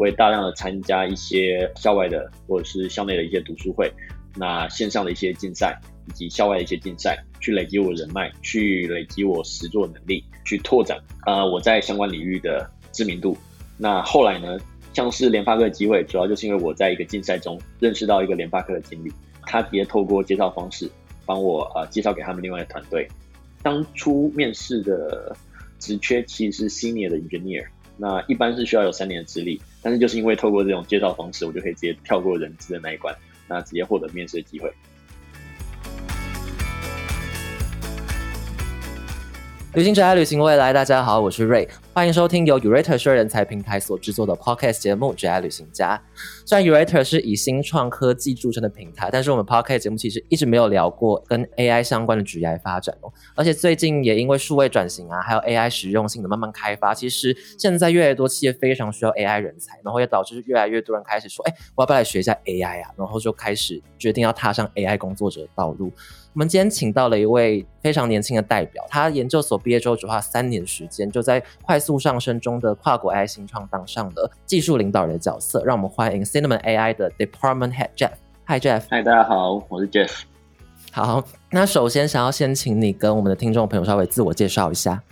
会大量的参加一些校外的或者是校内的一些读书会，那线上的一些竞赛以及校外的一些竞赛，去累积我人脉，去累积我实作能力，去拓展啊我在相关领域的知名度。那后来呢，像是联发科的机会，主要就是因为我在一个竞赛中认识到一个联发科的经理，他直接透过介绍方式帮我呃介绍给他们另外的团队。当初面试的职缺其实是 senior 的 engineer。那一般是需要有三年的资历，但是就是因为透过这种介绍方式，我就可以直接跳过人资的那一关，那直接获得面试的机会。旅行者爱旅行未来，大家好，我是瑞。欢迎收听由 Urate 社人才平台所制作的 Podcast 节目《最爱旅行家》。虽然 Urate 是以新创科技著称的平台，但是我们 Podcast 节目其实一直没有聊过跟 AI 相关的职业发展哦。而且最近也因为数位转型啊，还有 AI 实用性的慢慢开发，其实现在越来越多企业非常需要 AI 人才，然后也导致越来越多人开始说：“哎，我要不要来学一下 AI 啊？”然后就开始决定要踏上 AI 工作者的道路。我们今天请到了一位非常年轻的代表，他研究所毕业之后只花三年时间，就在快速上升中的跨国 AI 新创当上了技术领导人的角色。让我们欢迎 Cinnamon AI 的 Department Head Jeff。Hi Jeff。Hi，大家好，我是 Jeff。好，那首先想要先请你跟我们的听众朋友稍微自我介绍一下。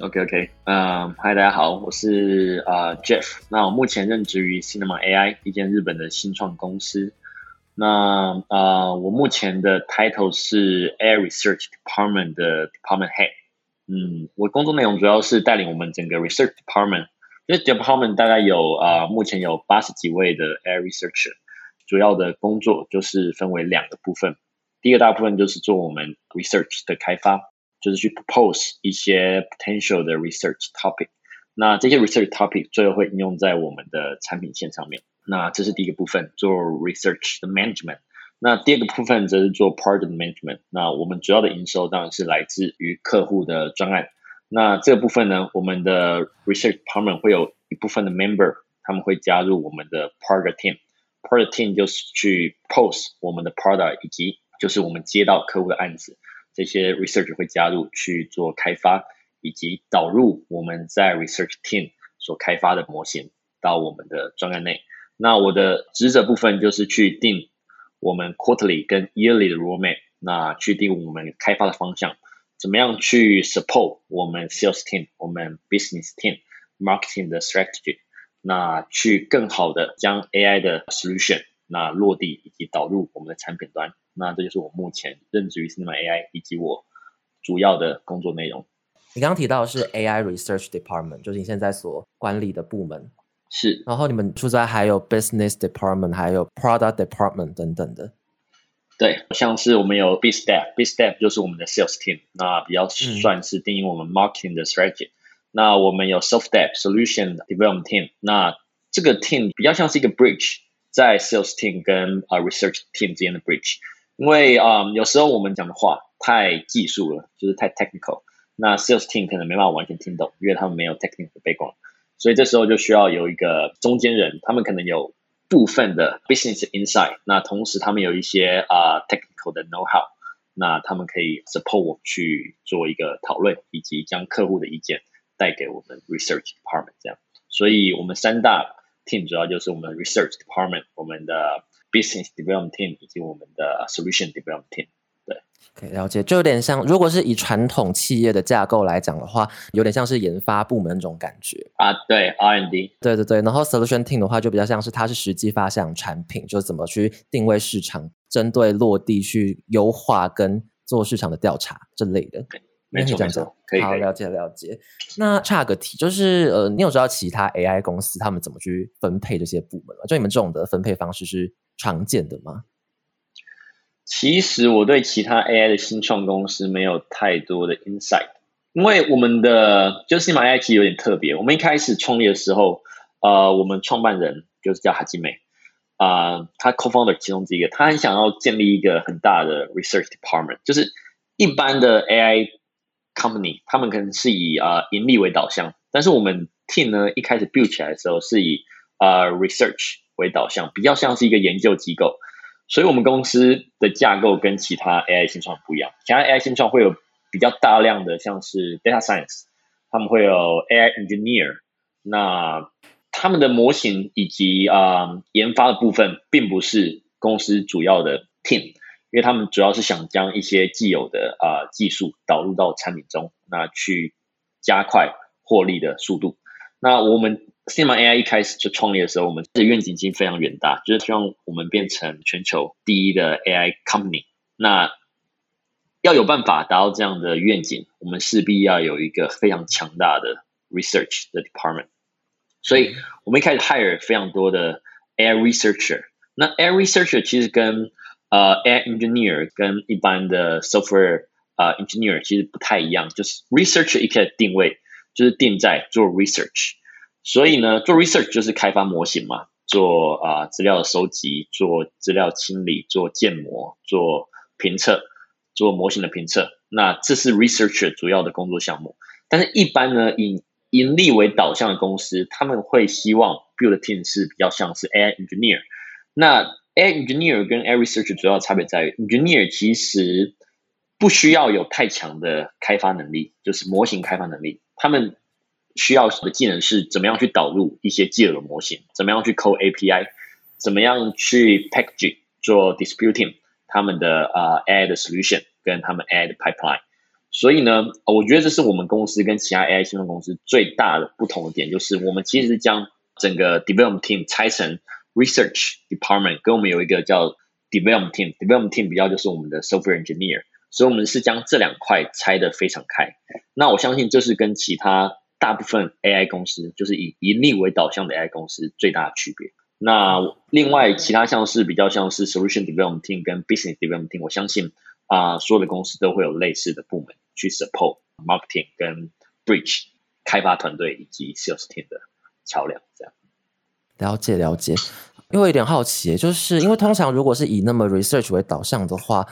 OK，OK，嗯，Hi，大家好，我是啊 Jeff。那我目前任职于 Cinnamon AI，一间日本的新创公司。那啊，我目前的 title 是 Air Research Department 的 Department Head。嗯，我工作内容主要是带领我们整个 Research Department。这 Department 大概有啊，目前有八十几位的 Air Researcher。主要的工作就是分为两个部分。第一个大部分就是做我们 Research 的开发，就是去 propose 一些 potential 的 Research topic。那这些 Research topic 最后会应用在我们的产品线上面。那这是第一个部分，做 research 的 management。那第二个部分则是做 project management。那我们主要的营收当然是来自于客户的专案。那这个部分呢，我们的 research department 会有一部分的 member，他们会加入我们的 project team。project team 就是去 post 我们的 product，以及就是我们接到客户的案子，这些 research 会加入去做开发，以及导入我们在 research team 所开发的模型到我们的专案内。那我的职责部分就是去定我们 quarterly 跟 yearly 的 roadmap，那去定我们开发的方向，怎么样去 support 我们 sales team、我们 business team、marketing 的 strategy，那去更好的将 AI 的 solution 那落地以及导入我们的产品端。那这就是我目前任职于 Cinema AI 以及我主要的工作内容。你刚刚提到的是 AI research department，就是你现在所管理的部门。是，然后你们出在还有 business department，还有 product department 等等的。对，像是我们有 B step，B step 就是我们的 sales team，那比较算是定义我们 marketing 的 strategy。那我们有 self step solution development team，那这个 team 比较像是一个 bridge，在 sales team 跟啊 research team 之间的 bridge。因为啊，有时候我们讲的话太技术了，就是太 technical，那 sales team 可能没办法完全听懂，因为他们没有 technical 的 background。所以这时候就需要有一个中间人，他们可能有部分的 business insight，那同时他们有一些啊 technical 的 know how，那他们可以 support 我去做一个讨论，以及将客户的意见带给我们 research department 这样。所以我们三大 team 主要就是我们 research department、我们的 business development team 以及我们的 solution development team。可以了解，就有点像，如果是以传统企业的架构来讲的话，有点像是研发部门那种感觉啊。对，R&D，对对对。然后 solution team 的话，就比较像是它是实际发向产品，就怎么去定位市场，针对落地去优化跟做市场的调查这类的。没错，没错，可以。好，了解了解。那差个题，就是呃，你有知道其他 AI 公司他们怎么去分配这些部门吗？就你们这种的分配方式是常见的吗？其实我对其他 AI 的新创公司没有太多的 insight，因为我们的就是 AI 其实有点特别。我们一开始创立的时候，呃，我们创办人就是叫哈基美，啊，他 co-founder 其中之一个，他很想要建立一个很大的 research department，就是一般的 AI company，他们可能是以啊盈利为导向，但是我们 team 呢一开始 build 起来的时候是以啊 research 为导向，比较像是一个研究机构。所以，我们公司的架构跟其他 AI 新创不一样。其他 AI 新创会有比较大量的，像是 data science，他们会有 AI engineer，那他们的模型以及啊研发的部分，并不是公司主要的 team，因为他们主要是想将一些既有的啊技术导入到产品中，那去加快获利的速度。那我们 Cinema AI 一开始就创立的时候，我们的愿景已经非常远大，就是希望我们变成全球第一的 AI company。那要有办法达到这样的愿景，我们势必要有一个非常强大的 research 的 department。所以我们一开始 hire 非常多的 AI researcher。那 AI researcher 其实跟呃 AI engineer 跟一般的 software 啊 engineer 其实不太一样，就是 researcher 一开始定位就是定在做 research。所以呢，做 research 就是开发模型嘛，做啊资料的收集，做资料清理，做建模，做评测。做模型的评测，那这是 researcher 主要的工作项目。但是，一般呢，以盈利为导向的公司，他们会希望 build team 是比较像是 AI engineer。那 AI engineer 跟 AI research 主要差别在于，engineer 其实不需要有太强的开发能力，就是模型开发能力。他们需要的技能是怎么样去导入一些既有的模型，怎么样去 code API，怎么样去 packaging 做 disputing。他们的啊 AI 的 solution 跟他们 AI 的 pipeline，所以呢，我觉得这是我们公司跟其他 AI 新创公司最大的不同的点，就是我们其实是将整个 development team 拆成 research department，跟我们有一个叫 development team，development team 比较就是我们的 software engineer，所以我们是将这两块拆的非常开。那我相信这是跟其他大部分 AI 公司，就是以盈利为导向的 AI 公司最大的区别。那另外其他像是比较像是 solution development team 跟 business development team，我相信啊所有的公司都会有类似的部门去 support marketing 跟 bridge 开发团队以及 sales team 的桥梁。这样了解了解，因为有点好奇，就是因为通常如果是以那么 research 为导向的话。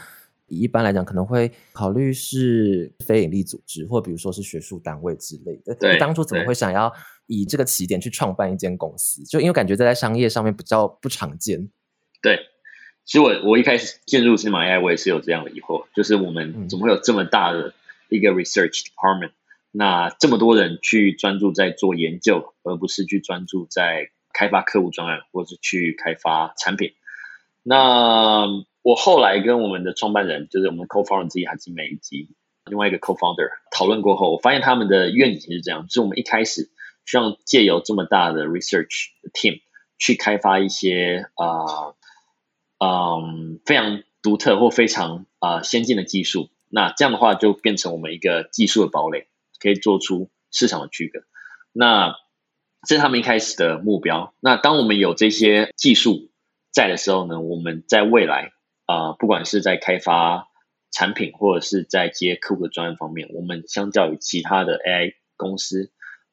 一般来讲，可能会考虑是非营利组织，或比如说是学术单位之类的。对，当初怎么会想要以这个起点去创办一间公司？就因为感觉在商业上面比较不常见。对，其实我我一开始进入新马 AI，我也是有这样的疑惑，就是我们怎么会有这么大的一个 research department？那这么多人去专注在做研究，而不是去专注在开发客户专案，或者是去开发产品？那我后来跟我们的创办人，就是我们 co-founder 之一还是美以及另外一个 co-founder 讨论过后，我发现他们的愿景是这样：，就是我们一开始希望借由这么大的 research team 去开发一些啊，嗯，非常独特或非常啊先进的技术。那这样的话，就变成我们一个技术的堡垒，可以做出市场的区隔。那这是他们一开始的目标。那当我们有这些技术在的时候呢，我们在未来。啊，不管是在开发产品或者是在接客户的专业方面，我们相较于其他的 AI 公司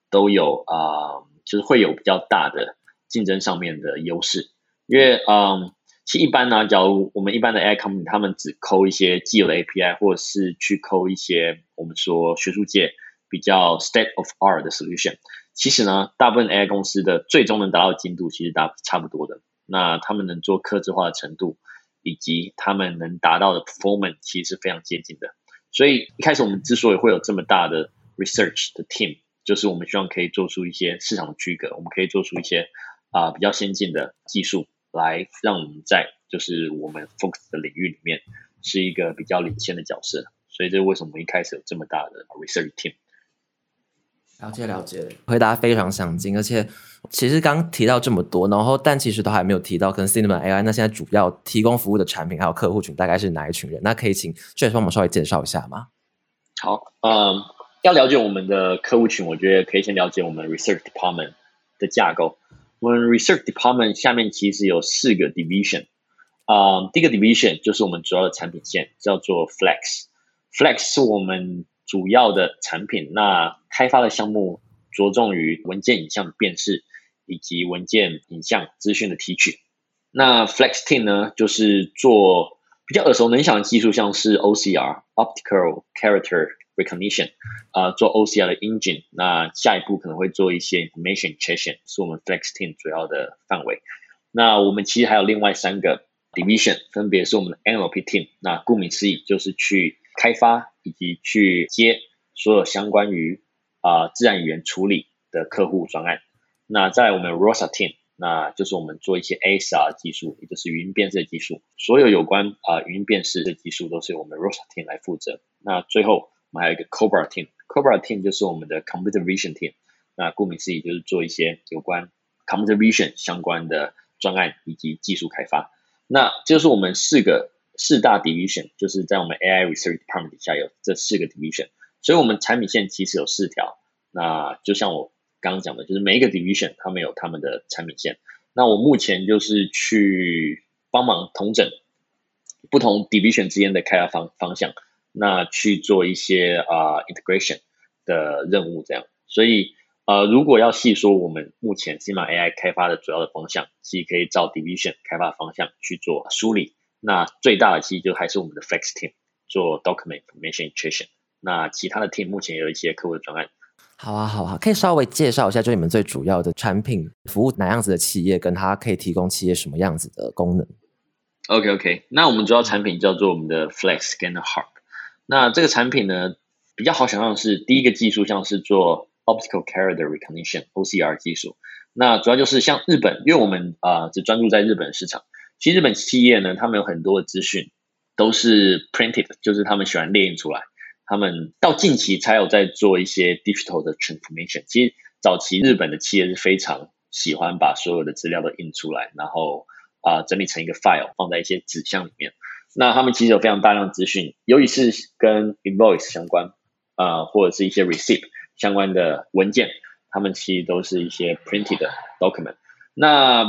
都有啊，就是会有比较大的竞争上面的优势。因为嗯，其实一般呢，假如我们一般的 AI company，他们只抠一些既有 API，或者是去抠一些我们说学术界比较 state of art 的 solution，其实呢，大部分 AI 公司的最终能达到精度其实大差不多的。那他们能做客制化的程度。以及他们能达到的 performance 其实是非常接近的，所以一开始我们之所以会有这么大的 research 的 team，就是我们希望可以做出一些市场的区隔，我们可以做出一些啊比较先进的技术，来让我们在就是我们 focus 的领域里面是一个比较领先的角色，所以这是为什么我们一开始有这么大的 research team。了解了解，回答非常详尽，而且其实刚提到这么多，然后但其实都还没有提到跟 Cinema AI 那现在主要提供服务的产品还有客户群大概是哪一群人？那可以请 Jeff 帮我们稍微介绍一下吗？好，嗯，要了解我们的客户群，我觉得可以先了解我们 Research Department 的架构。我们 Research Department 下面其实有四个 Division，啊，第一个 Division 就是我们主要的产品线，叫做 Flex，Flex 是我们主要的产品，那开发的项目着重于文件影像辨识以及文件影像资讯的提取。那 Flex Team 呢，就是做比较耳熟能详的技术，像是 OCR（Optical Character Recognition） 啊，做 OCR 的 engine。那下一步可能会做一些 Information Extraction，是我们 Flex Team 主要的范围。那我们其实还有另外三个 Division，分别是我们的 NLP Team。那顾名思义，就是去开发以及去接所有相关于啊自然语言处理的客户专案。那在我们 Rosa Team，那就是我们做一些 ASR 技术，也就是语音辨识技术，所有有关啊语音辨识的技术都是由我们 Rosa Team 来负责。那最后我们还有一个 Cobra Team，Cobra Team 就是我们的 Computer Vision Team。那顾名思义就是做一些有关 Computer Vision 相关的专案以及技术开发。那就是我们四个四大 Division，就是在我们 AI Research Department 底下有这四个 Division，所以我们产品线其实有四条。那就像我刚刚讲的，就是每一个 Division 他们有他们的产品线。那我目前就是去帮忙统整不同 Division 之间的开发方方向，那去做一些啊 Integration 的任务，这样。所以呃，如果要细说我们目前 c i m a AI 开发的主要的方向，其实可以照 Division 开发方向去做梳理。那最大的其实就还是我们的 Flex Team 做 Document Information Integration。那其他的 Team 目前有一些客户的专案。好啊，好啊，可以稍微介绍一下，就你们最主要的产品服务哪样子的企业，跟它可以提供企业什么样子的功能？OK OK，那我们主要产品叫做我们的 Flex Scanner Hub。那这个产品呢，比较好想象的是第一个技术，像是做。Optical Character Recognition (OCR) 技术，那主要就是像日本，因为我们啊只专注在日本市场。其实日本企业呢，他们有很多的资讯都是 printed，就是他们喜欢列印出来。他们到近期才有在做一些 digital 的 transformation。其实早期日本的企业是非常喜欢把所有的资料都印出来，然后啊整理成一个 file 放在一些纸箱里面。那他们其实有非常大量资讯，尤其是跟 invoice 相关啊，或者是一些 receipt。相关的文件，他们其实都是一些 printed document。那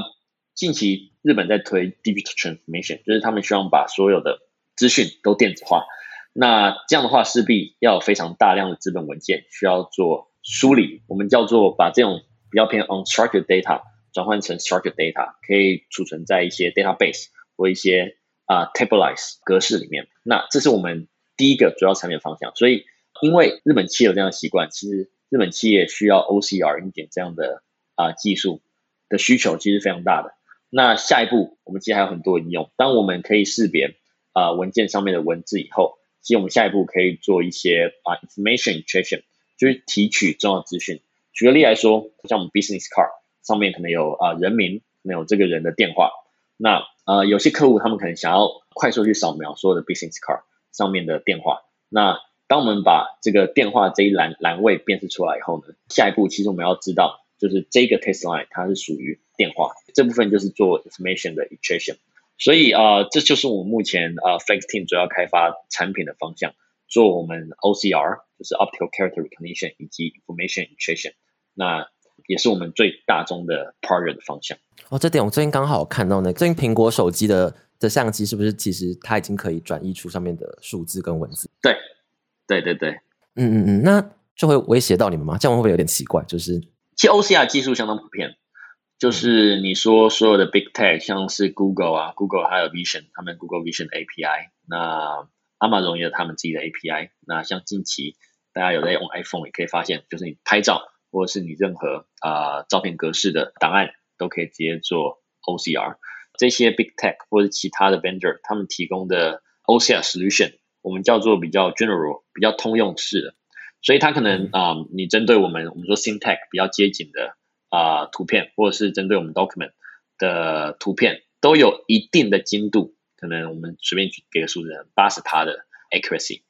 近期日本在推 digital transformation，就是他们希望把所有的资讯都电子化。那这样的话，势必要有非常大量的资本文件需要做梳理。我们叫做把这种比较偏 unstructured data 转换成 structured data，可以储存在一些 database 或一些啊 tableize 格式里面。那这是我们第一个主要产品方向。所以因为日本企业有这样的习惯，其实日本企业需要 OCR 硬件这样的啊技术的需求其实非常大的。那下一步我们其实还有很多应用。当我们可以识别啊文件上面的文字以后，其实我们下一步可以做一些啊 information extraction，就是提取重要资讯。举个例来说，像我们 business card 上面可能有啊人名，可能有这个人的电话。那呃有些客户他们可能想要快速去扫描所有的 business card 上面的电话，那当我们把这个电话这一栏栏位辨识出来以后呢，下一步其实我们要知道，就是这个 test line 它是属于电话这部分，就是做 information 的 extraction。所以啊，这就是我们目前啊 Flex Team 主要开发产品的方向，做我们 OCR，就是 Optical Character Recognition 以及 information extraction。那也是我们最大宗的 project 的方向。哦，这点我最近刚好看到呢，最近苹果手机的的相机是不是其实它已经可以转译出上面的数字跟文字？对。对对对，嗯嗯嗯，那就会威胁到你们吗？这样会不会有点奇怪？就是，其实 OCR 技术相当普遍，就是你说所有的 Big Tech，像是 Google 啊，Google 还有 Vision，他们 Google Vision API，那 Amazon 也有他们自己的 API。那像近期大家有在用 iPhone，也可以发现，就是你拍照或者是你任何啊照片格式的档案，都可以直接做 OCR。这些 Big Tech 或者其他的 Vendor，他们提供的 OCR solution。我们叫做比较 general、比较通用式的，所以它可能啊，你针对我们我们说 syntax 比较接近的啊图片，或者是针对我们 document 的图片，都有一定的精度，可能我们随便举给个数字，八十趴的 accuracy，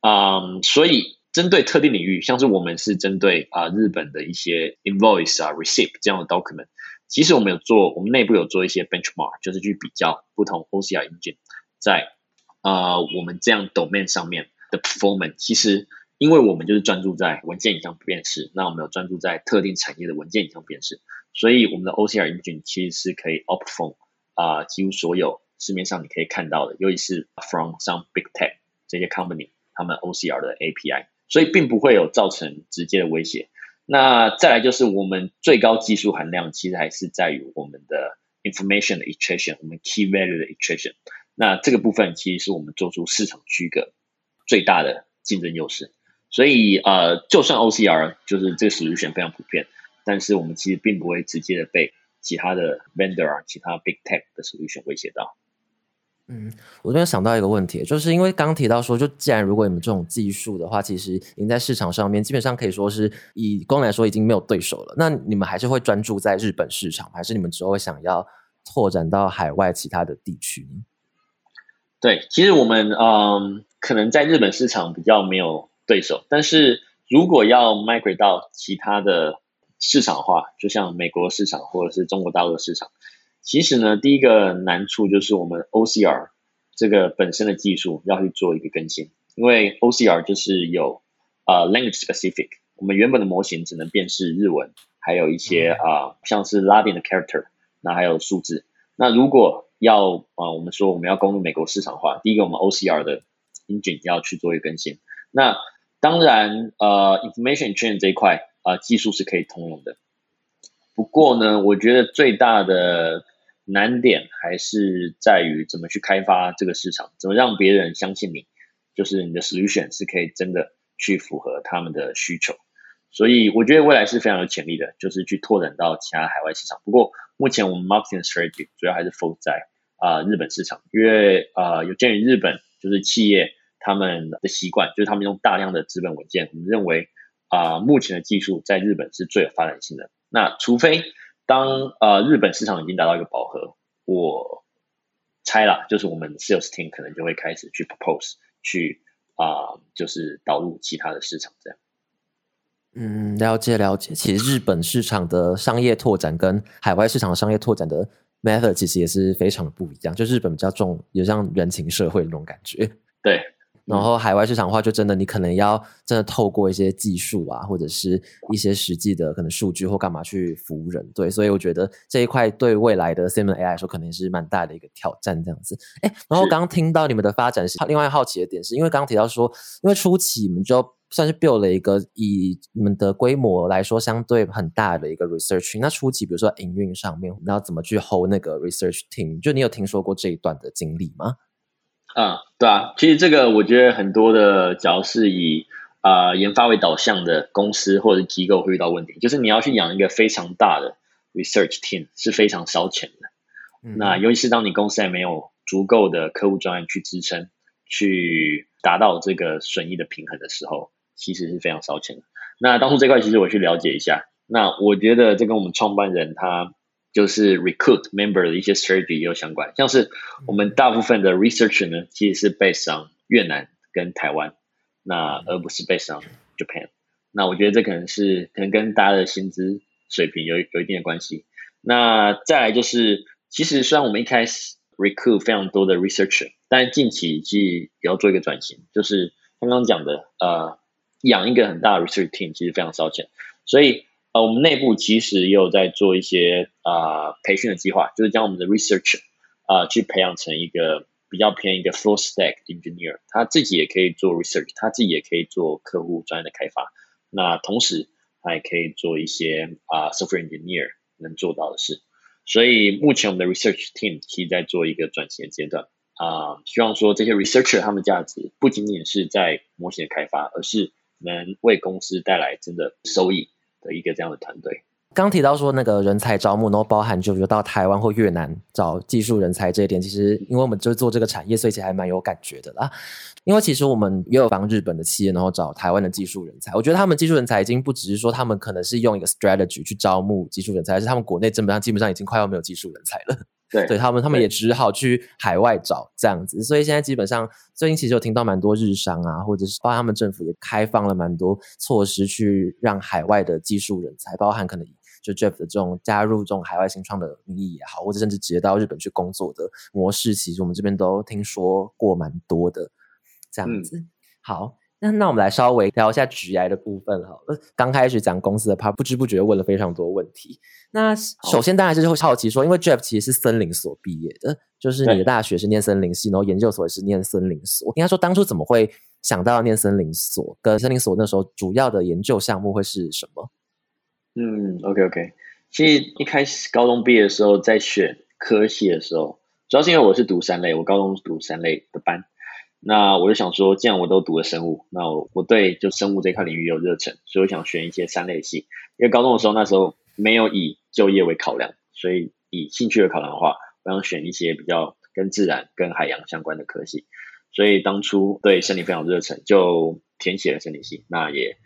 啊，所以针对特定领域，像是我们是针对啊日本的一些 invoice 啊 receipt 这样的 document，其实我们有做，我们内部有做一些 benchmark，就是去比较不同 OCR 硬件在。啊，我们这样 domain 上面的 performance，其实因为我们就是专注在文件影像辨识，那我们有专注在特定产业的文件影像辨识，所以我们的 OCR engine 其实是可以 opt for 啊几乎所有市面上你可以看到的，尤其是 from some big tech 这些 company 他们 OCR 的 API，所以并不会有造成直接的威胁。那再来就是我们最高技术含量，其实还是在于我们的 information 的 extraction，我们 key value 的 extraction。那这个部分其实是我们做出市场区隔最大的竞争优势，所以呃，就算 OCR 就是这个 solution 非常普遍，但是我们其实并不会直接的被其他的 vendor 啊、其他 big tech 的 solution 威胁到。嗯，我这边想到一个问题，就是因为刚提到说，就既然如果你们这种技术的话，其实已经在市场上面基本上可以说是以光来说已经没有对手了。那你们还是会专注在日本市场，还是你们之后会想要拓展到海外其他的地区？对，其实我们嗯，可能在日本市场比较没有对手，但是如果要 migrate 到其他的市场化，就像美国市场或者是中国大陆的市场。其实呢，第一个难处就是我们 OCR 这个本身的技术要去做一个更新，因为 OCR 就是有啊 language specific，我们原本的模型只能辨识日文，还有一些啊像是拉丁的 character，那还有数字。那如果要啊我们说我们要攻入美国市场化，第一个我们 OCR 的 engine 要去做一个更新。那当然呃 information chain 这一块啊技术是可以通用的，不过呢，我觉得最大的难点还是在于怎么去开发这个市场，怎么让别人相信你，就是你的 solution 是可以真的去符合他们的需求。所以我觉得未来是非常有潜力的，就是去拓展到其他海外市场。不过目前我们 marketing strategy 主要还是 focus 在啊日本市场，因为啊有鉴于日本就是企业他们的习惯，就是他们用大量的资本文件，我们认为啊目前的技术在日本是最有发展性的。那除非当呃日本市场已经达到一个饱和，我猜啦，就是我们 sales team 可能就会开始去 propose 去啊，就是导入其他的市场这样。嗯，了解了解。其实日本市场的商业拓展跟海外市场商业拓展的 method 其实也是非常的不一样。就日本比较重，有像人情社会那种感觉。对。然后海外市场的话，就真的你可能要真的透过一些技术啊，或者是一些实际的可能数据或干嘛去服人，对，所以我觉得这一块对未来的 Simon AI 来说，可能是蛮大的一个挑战这样子。哎，然后刚刚听到你们的发展是，另外好奇的点是因为刚刚提到说，因为初期你们就算是 build 了一个以你们的规模来说相对很大的一个 research，那初期比如说营运上面，你要怎么去 hold 那个 research team？就你有听说过这一段的经历吗？啊，对啊，其实这个我觉得很多的，只要是以啊研发为导向的公司或者机构会遇到问题，就是你要去养一个非常大的 research team 是非常烧钱的。那尤其是当你公司还没有足够的客户专业去支撑，去达到这个损益的平衡的时候，其实是非常烧钱的。那当初这块其实我去了解一下，那我觉得这跟我们创办人他。就是 recruit member 的一些 strategy 也有相关，像是我们大部分的 research 呢，其实是 based on 越南跟台湾，那而不是 based on Japan。那我觉得这可能是可能跟大家的薪资水平有有一定的关系。那再来就是，其实虽然我们一开始 recruit 非常多的 researcher，但近期其实也要做一个转型，就是刚刚讲的，呃，养一个很大的 research team 其实非常烧钱，所以。呃，我们内部其实也有在做一些啊培训的计划，就是将我们的 researcher 啊去培养成一个比较偏一个 full stack engineer，他自己也可以做 research，他自己也可以做客户专业的开发，那同时他也可以做一些啊 software engineer 能做到的事。所以目前我们的 research team 其实在做一个转型的阶段啊，希望说这些 researcher 他们的价值不仅仅是在模型的开发，而是能为公司带来真的收益。的一个这样的团队，刚提到说那个人才招募，然后包含就比如到台湾或越南找技术人才这一点，其实因为我们就是做这个产业，所以其实还蛮有感觉的啦。因为其实我们也有帮日本的企业，然后找台湾的技术人才。我觉得他们技术人才已经不只是说他们可能是用一个 strategy 去招募技术人才，而是他们国内基本上基本上已经快要没有技术人才了。对，对他们，他们也只好去海外找这样子。所以现在基本上最近其实有听到蛮多日商啊，或者是包括他们政府也开放了蛮多措施，去让海外的技术人才，包含可能就 Jeff 的这种加入这种海外新创的名义也好，或者甚至直接到日本去工作的模式，其实我们这边都听说过蛮多的这样子。好。那那我们来稍微聊一下职癌的部分好了。刚开始讲公司的，part，不知不觉问了非常多问题。那首先当然就是会好奇说，因为 Jeff 其实是森林所毕业的，就是你的大学是念森林系，然后研究所也是念森林所。应该说当初怎么会想到念森林所？跟森林所那时候主要的研究项目会是什么？嗯，OK OK。其实一开始高中毕业的时候，在选科系的时候，主要是因为我是读三类，我高中读三类的班。那我就想说，既然我都读了生物，那我我对就生物这块领域有热忱，所以我想选一些三类系。因为高中的时候，那时候没有以就业为考量，所以以兴趣为考量的话，我想选一些比较跟自然、跟海洋相关的科系，所以当初对生理非常热忱，就填写了生理系。那也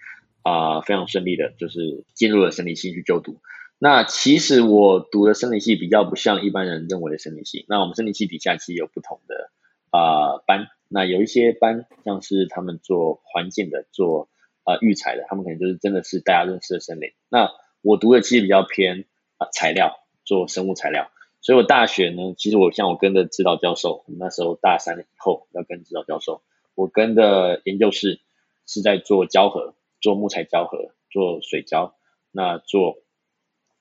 啊非常顺利的，就是进入了生理系去就读。那其实我读的生理系比较不像一般人认为的生理系。那我们生理系底下其实有不同的啊班，那有一些班像是他们做环境的，做啊育材的，他们可能就是真的是大家认识的森林。那我读的其实比较偏啊材料，做生物材料。所以我大学呢，其实我像我跟的指导教授，那时候大三以后要跟指导教授，我跟的研究室是在做胶合，做木材胶合，做水胶，那做。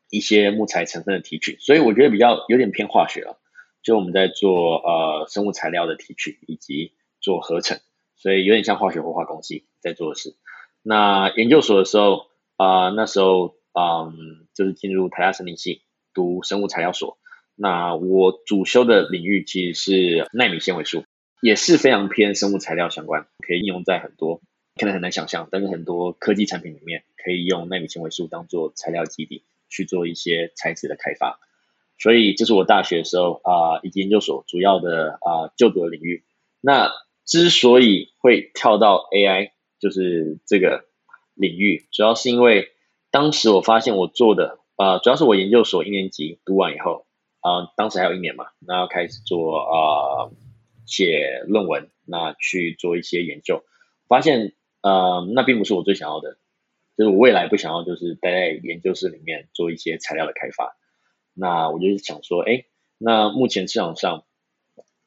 一些木材成分的提取，所以我觉得比较有点偏化学了。就我们在做呃生物材料的提取以及做合成，所以有点像化学或化工系在做的事。那研究所的时候啊，那时候嗯就是进入台大生理系读生物材料所。那我主修的领域其实是纳米纤维素，也是非常偏生物材料相关，可以应用在很多可能很难想象，但是很多科技产品里面可以用纳米纤维素当做材料基底。去做一些材质的开发，所以这是我大学的时候啊，以及研究所主要的啊就读的领域。那之所以会跳到 AI 就是这个领域，主要是因为当时我发现我做的啊，主要是我研究所一年级读完以后啊，当时还有一年嘛，那要开始做啊写论文，那去做一些研究，发现呃那并不是我最想要的。就是我未来不想要，就是待在研究室里面做一些材料的开发。那我就是想说，哎，那目前市场上，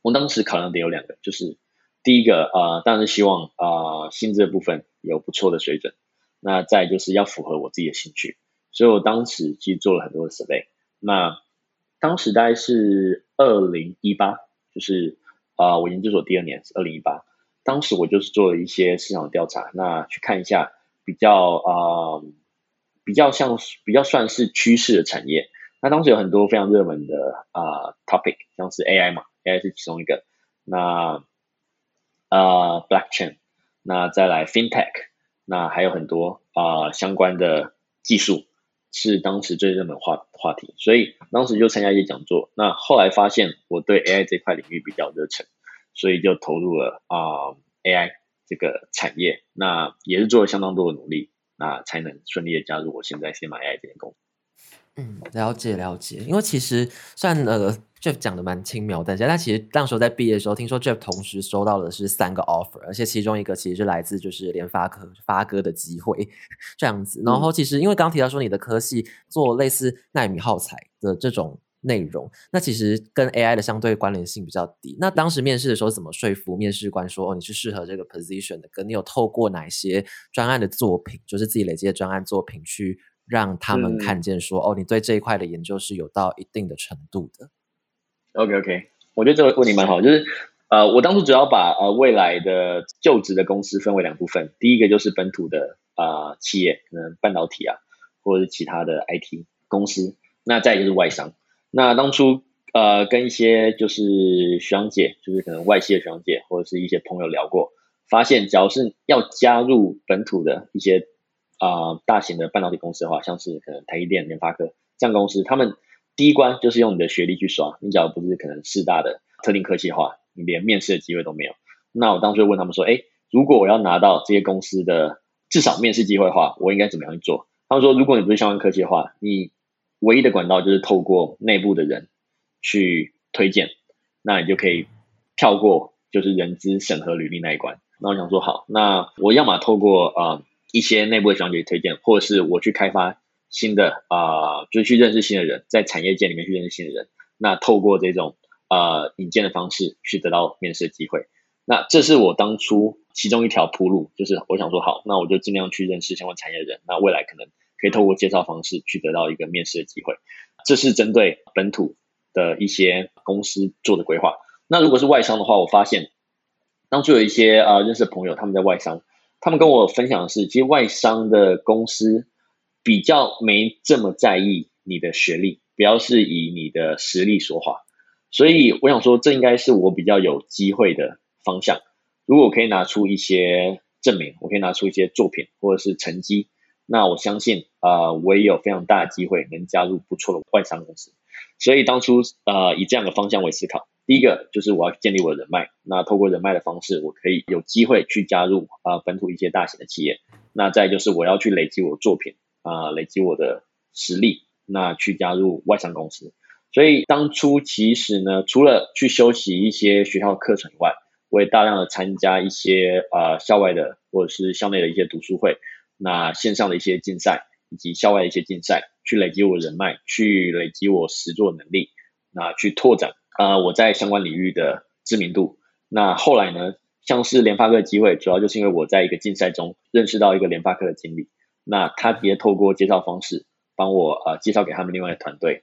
我当时考量点有两个，就是第一个，呃，当然是希望啊薪资的部分有不错的水准。那再就是要符合我自己的兴趣，所以我当时其实做了很多的 survey。那当时大概是二零一八，就是啊我研究所第二年是二零一八，当时我就是做了一些市场调查，那去看一下。比较啊，比较像比较算是趋势的产业。那当时有很多非常热门的啊 topic，像是 AI 嘛，AI 是其中一个。那啊 blockchain，那再来 fintech，那还有很多啊相关的技术是当时最热门话话题。所以当时就参加一些讲座。那后来发现我对 AI 这块领域比较热忱，所以就投入了啊 AI。这个产业，那也是做了相当多的努力，那才能顺利的加入我现在先买 AI 这间公司。嗯，了解了解。因为其实算呃，Jeff 讲的蛮轻描淡写，但其实那时候在毕业的时候，听说 Jeff 同时收到的是三个 offer，而且其中一个其实是来自就是联发科发哥的机会这样子。然后其实因为刚提到说你的科系做类似纳米耗材的这种。内容那其实跟 AI 的相对关联性比较低。那当时面试的时候怎么说服面试官说哦你是适合这个 position 的？跟你有透过哪些专案的作品，就是自己累积的专案作品，去让他们看见说哦你对这一块的研究是有到一定的程度的。OK OK，我觉得这个问题蛮好，就是呃我当初主要把呃未来的就职的公司分为两部分，第一个就是本土的啊企业，可能半导体啊或者是其他的 IT 公司，那再就是外商。那当初呃跟一些就是学长姐，就是可能外系的学长姐或者是一些朋友聊过，发现只要是要加入本土的一些啊大型的半导体公司的话，像是可能台积电、联发科这样公司，他们第一关就是用你的学历去刷，你只要不是可能四大的特定科技的话，你连面试的机会都没有。那我当初问他们说，哎，如果我要拿到这些公司的至少面试机会的话，我应该怎么样去做？他们说，如果你不是相关科技的话，你唯一的管道就是透过内部的人去推荐，那你就可以跳过就是人资审核履历那一关。那我想说好，那我要么透过啊一些内部的小姐推荐，或者是我去开发新的啊，就是去认识新的人，在产业界里面去认识新的人。那透过这种啊引荐的方式去得到面试的机会。那这是我当初其中一条铺路，就是我想说好，那我就尽量去认识相关产业的人。那未来可能。可以透过介绍方式去得到一个面试的机会，这是针对本土的一些公司做的规划。那如果是外商的话，我发现当初有一些啊认识的朋友，他们在外商，他们跟我分享的是，其实外商的公司比较没这么在意你的学历，比较是以你的实力说话。所以我想说，这应该是我比较有机会的方向。如果我可以拿出一些证明，我可以拿出一些作品或者是成绩。那我相信，呃，我也有非常大的机会能加入不错的外商公司，所以当初，呃，以这样的方向为思考。第一个就是我要建立我的人脉，那透过人脉的方式，我可以有机会去加入啊本土一些大型的企业。那再就是我要去累积我的作品啊，累积我的实力，那去加入外商公司。所以当初其实呢，除了去修习一些学校课程以外，我也大量的参加一些啊校外的或者是校内的一些读书会，那线上的一些竞赛以及校外的一些竞赛，去累积我人脉，去累积我实作能力，那去拓展啊我在相关领域的知名度。那后来呢，像是联发科的机会，主要就是因为我在一个竞赛中认识到一个联发科的经理，那他直接透过介绍方式帮我呃介绍给他们另外的团队。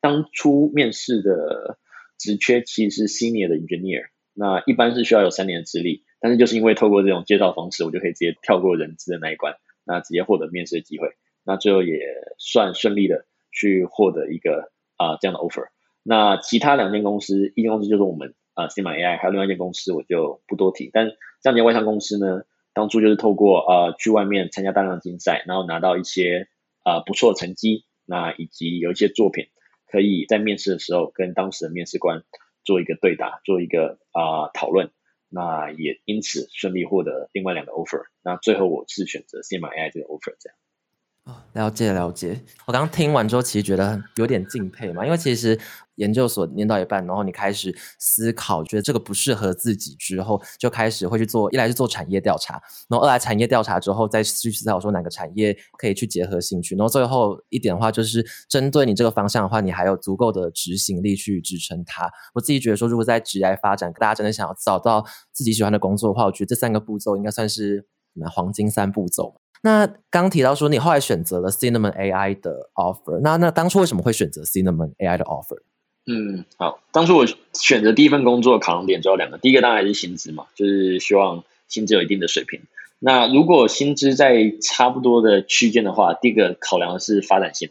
当初面试的职缺其实是 senior 的 engineer，那一般是需要有三年的资历，但是就是因为透过这种介绍方式，我就可以直接跳过人资的那一关，那直接获得面试的机会，那最后也算顺利的去获得一个啊这样的 offer。那其他两间公司，一间公司就是我们啊 c m AI，还有另外一间公司我就不多提。但这样间外商公司呢，当初就是透过啊去外面参加大量竞赛，然后拿到一些啊不错的成绩，那以及有一些作品。可以在面试的时候跟当时的面试官做一个对答，做一个啊讨论，那也因此顺利获得另外两个 offer，那最后我是选择先买 AI 这个 offer 这样。了解了解，我刚刚听完之后，其实觉得有点敬佩嘛，因为其实研究所念到一半，然后你开始思考，觉得这个不适合自己之后，就开始会去做，一来是做产业调查，然后二来产业调查之后再去思考说哪个产业可以去结合兴趣，然后最后一点的话就是针对你这个方向的话，你还有足够的执行力去支撑它。我自己觉得说，如果在职业发展，大家真的想要找到自己喜欢的工作的话，我觉得这三个步骤应该算是黄金三步骤。那刚提到说你后来选择了 Cinnamon AI 的 offer，那那当初为什么会选择 Cinnamon AI 的 offer？嗯，好，当初我选择第一份工作考量点主要两个，第一个当然是薪资嘛，就是希望薪资有一定的水平。那如果薪资在差不多的区间的话，第一个考量的是发展性。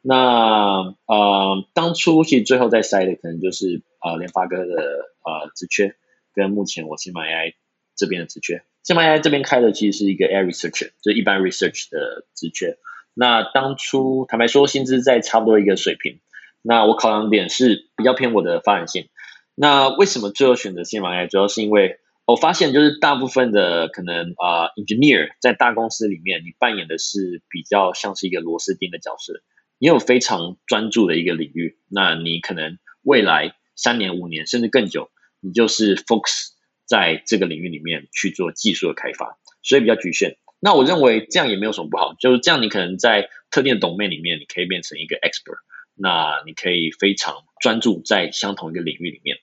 那呃，当初其实最后在筛的可能就是呃联发哥的呃职缺，跟目前我新买 AI 这边的职缺。新马 AI 这边开的其实是一个 air researcher，就是一般 research 的职缺。那当初坦白说，薪资在差不多一个水平。那我考量点是比较偏我的发展性。那为什么最后选择新马 AI？主要是因为我发现，就是大部分的可能啊，engineer 在大公司里面，你扮演的是比较像是一个螺丝钉的角色。你有非常专注的一个领域，那你可能未来三年、五年甚至更久，你就是 focus。在这个领域里面去做技术的开发，所以比较局限。那我认为这样也没有什么不好，就是这样，你可能在特定的 domain 里面，你可以变成一个 expert，那你可以非常专注在相同一个领域里面。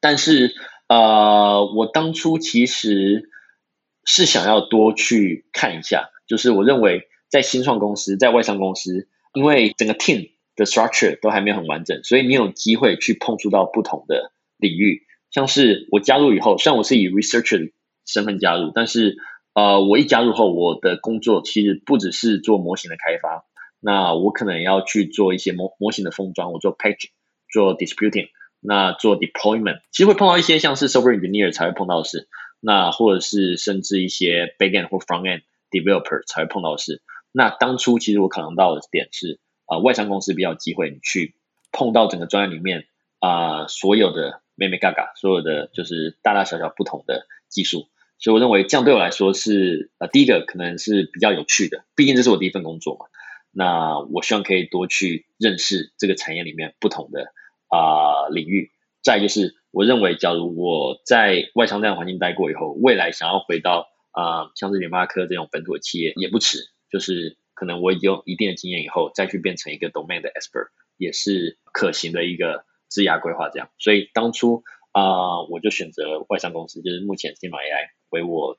但是，呃，我当初其实是想要多去看一下，就是我认为在新创公司、在外商公司，因为整个 team 的 structure 都还没有很完整，所以你有机会去碰触到不同的领域。像是我加入以后，虽然我是以 researcher 的身份加入，但是呃，我一加入后，我的工作其实不只是做模型的开发，那我可能要去做一些模模型的封装，我做 packaging，做 disputing，那做 deployment，其实会碰到一些像是 software engineer 才会碰到的事，那或者是甚至一些 backend 或 frontend developer 才会碰到的事。那当初其实我考量到的点是，啊，外商公司比较机会你去碰到整个专业里面啊所有的。妹妹嘎嘎，所有的就是大大小小不同的技术，所以我认为这样对我来说是呃第一个可能是比较有趣的，毕竟这是我第一份工作嘛。那我希望可以多去认识这个产业里面不同的啊领域。再就是我认为，假如我在外商这样环境待过以后，未来想要回到啊像是联发科这种本土的企业也不迟。就是可能我已有一定的经验以后，再去变成一个 domain 的 expert 也是可行的一个。职涯规划这样，所以当初啊，我就选择外商公司，就是目前新马 AI 为我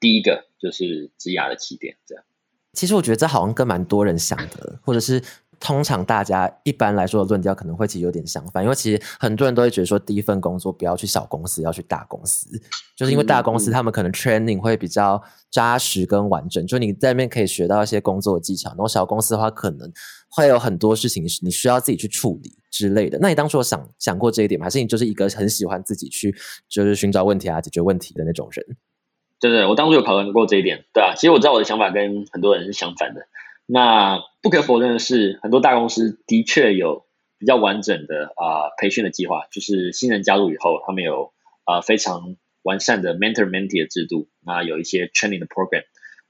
第一个就是职涯的起点。这样，其实我觉得这好像跟蛮多人想的，或者是。通常大家一般来说的论调可能会其实有点相反，因为其实很多人都会觉得说第一份工作不要去小公司，要去大公司，就是因为大公司他们可能 training 会比较扎实跟完整，就你在那边可以学到一些工作的技巧。然后小公司的话，可能会有很多事情你需要自己去处理之类的。那你当初有想想过这一点吗？还是你就是一个很喜欢自己去就是寻找问题啊、解决问题的那种人？对对，我当初有考虑过这一点，对啊。其实我知道我的想法跟很多人是相反的。那不可否认的是，很多大公司的确有比较完整的啊培训的计划，就是新人加入以后，他们有啊非常完善的 mentor mentee 的制度，那有一些 training 的 program。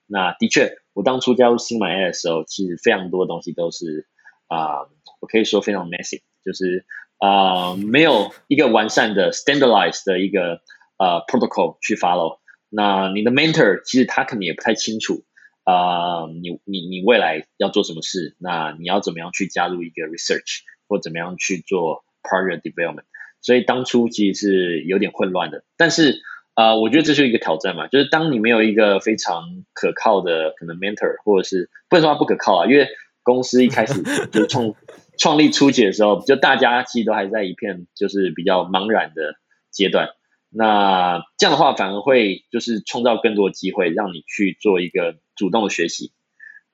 那的确，我当初加入新买 A 的时候，其实非常多的东西都是啊，我可以说非常 messy，就是啊没有一个完善的 standardized 的一个呃 protocol 去 follow。那你的 mentor 其实他可能也不太清楚。啊，你你你未来要做什么事？那你要怎么样去加入一个 research 或怎么样去做 project development？所以当初其实是有点混乱的。但是啊，我觉得这是一个挑战嘛，就是当你没有一个非常可靠的可能 mentor，或者是不能说它不可靠啊，因为公司一开始就创 创立初期的时候，就大家其实都还在一片就是比较茫然的阶段。那这样的话，反而会就是创造更多机会，让你去做一个主动的学习。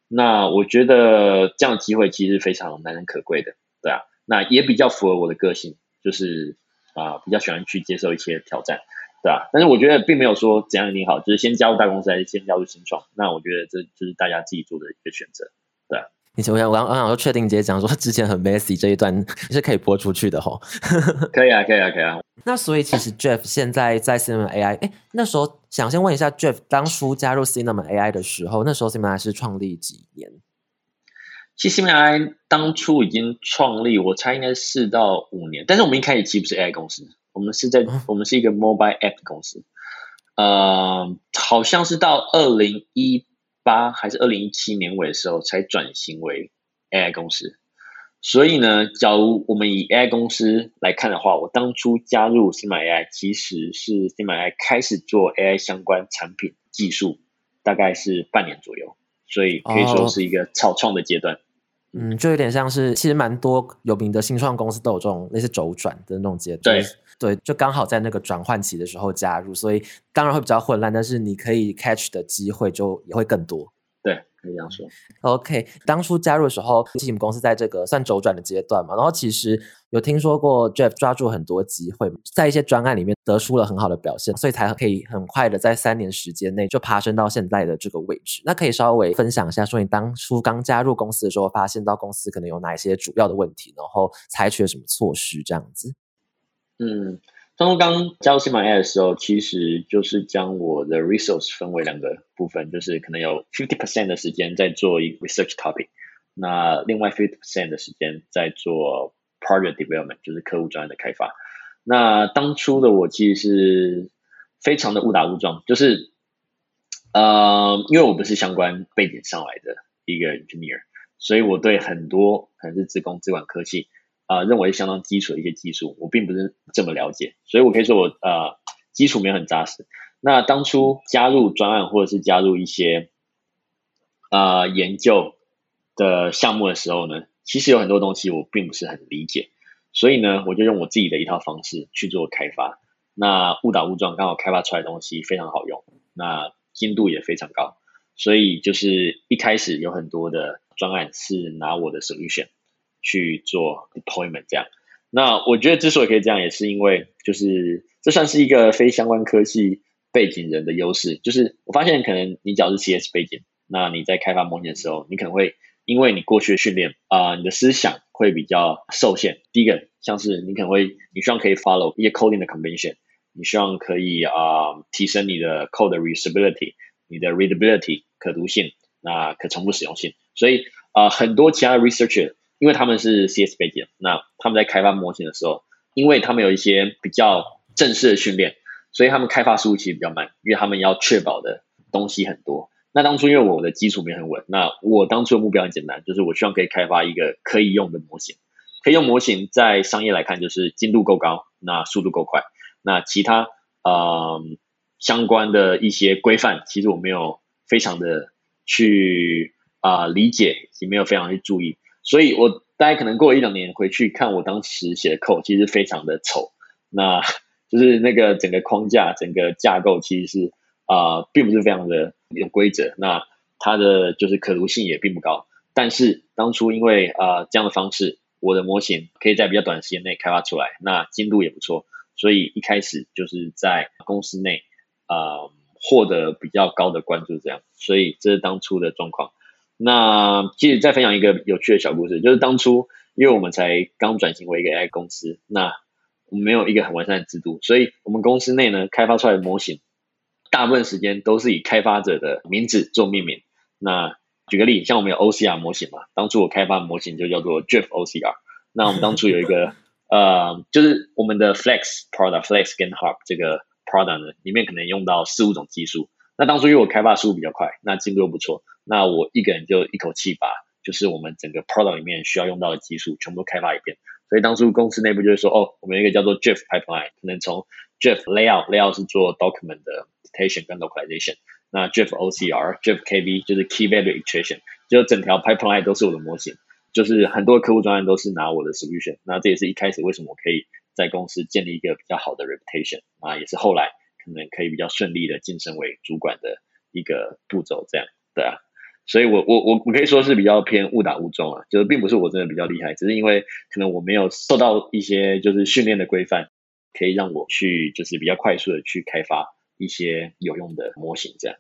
那我觉得这样的机会其实非常难能可贵的，对啊。那也比较符合我的个性，就是啊，比较喜欢去接受一些挑战，对啊。但是我觉得并没有说怎样一定好，就是先加入大公司还是先加入新创，那我觉得这就是大家自己做的一个选择，对啊。你我想我我想说确定直接讲说之前很 messy 这一段 是可以播出去的吼，可以啊，可以啊，可以啊。那所以其实 Jeff 现在在 Cinema AI，哎，那时候想先问一下 Jeff，当初加入 Cinema AI 的时候，那时候 Cinema 是创立几年？其实 Cinema AI 当初已经创立，我猜应该四到五年。但是我们一开始其实不是 AI 公司，我们是在我们是一个 Mobile App 公司。呃，好像是到二零一八还是二零一七年尾的时候才转型为 AI 公司。所以呢，假如我们以 AI 公司来看的话，我当初加入新马 AI，其实是新马 AI 开始做 AI 相关产品技术，大概是半年左右，所以可以说是一个草创的阶段。嗯，就有点像是，其实蛮多有名的新创公司都有这种类似周转的那种阶段。对对，就刚好在那个转换期的时候加入，所以当然会比较混乱，但是你可以 catch 的机会就也会更多。对。这样说，OK。当初加入的时候，其实你们公司在这个算周转的阶段嘛，然后其实有听说过 Jeff 抓住很多机会，在一些专案里面得出了很好的表现，所以才可以很快的在三年时间内就爬升到现在的这个位置。那可以稍微分享一下，说你当初刚加入公司的时候，发现到公司可能有哪一些主要的问题，然后采取了什么措施，这样子。嗯。当初刚加入新马 AI 的时候，其实就是将我的 resource 分为两个部分，就是可能有 fifty percent 的时间在做一 research topic，那另外 fifty percent 的时间在做 project development，就是客户专业的开发。那当初的我其实是非常的误打误撞，就是呃，因为我不是相关背景上来的一个 engineer，所以我对很多可能是自工、自管科技。啊，认为相当基础的一些技术，我并不是这么了解，所以我可以说我呃基础没有很扎实。那当初加入专案或者是加入一些啊研究的项目的时候呢，其实有很多东西我并不是很理解，所以呢，我就用我自己的一套方式去做开发。那误打误撞，刚好开发出来的东西非常好用，那精度也非常高，所以就是一开始有很多的专案是拿我的 solution。去做 deployment 这样，那我觉得之所以可以这样，也是因为就是这算是一个非相关科技背景人的优势。就是我发现，可能你只要是 CS 背景，那你在开发模型的时候，你可能会因为你过去的训练啊，你的思想会比较受限。第一个，像是你可能会你希望可以 follow 一些 coding 的 convention，你希望可以啊提升你的 code reusability，你的 readability 可读性，那可重复使用性。所以啊，很多其他的 researcher。因为他们是 CS 背景，那他们在开发模型的时候，因为他们有一些比较正式的训练，所以他们开发速度其实比较慢，因为他们要确保的东西很多。那当初因为我的基础没很稳，那我当初的目标很简单，就是我希望可以开发一个可以用的模型。可以用模型在商业来看，就是精度够高，那速度够快。那其他呃相关的一些规范，其实我没有非常的去啊理解，也没有非常去注意。所以，我大概可能过一两年回去看我当时写的 code，其实非常的丑。那 就是那个整个框架、整个架构其实是啊，并不是非常的有规则。那它的就是可读性也并不高。但是当初因为啊这样的方式，我的模型可以在比较短时间内开发出来，那精度也不错。所以一开始就是在公司内啊获得比较高的关注，这样。所以这是当初的状况。那其实再分享一个有趣的小故事，就是当初因为我们才刚转型为一个 AI 公司，那我们没有一个很完善的制度，所以我们公司内呢开发出来的模型，大部分时间都是以开发者的名字做命名。那举个例，像我们有 OCR 模型嘛，当初我开发模型就叫做 Drift OCR。那我们当初有一个呃，就是我们的 Flex Product Flex 跟 Hub 这个 Product 呢，里面可能用到四五种技术。那当初因为我开发速度比较快，那进度又不错。那我一个人就一口气把就是我们整个 product 里面需要用到的技术全部都开发一遍，所以当初公司内部就是说，哦，我们一个叫做 Drift pipeline，可能从 Drift layout，layout 是做 document 的 citation 跟 localization，那 Drift OCR，Drift KB 就是 key value extraction，就整条 pipeline 都是我的模型，就是很多客户专案都是拿我的 solution，那这也是一开始为什么我可以在公司建立一个比较好的 reputation，啊，也是后来可能可以比较顺利的晋升为主管的一个步骤，这样，对啊。所以，我我我我可以说是比较偏误打误撞啊，就是并不是我真的比较厉害，只是因为可能我没有受到一些就是训练的规范，可以让我去就是比较快速的去开发一些有用的模型，这样。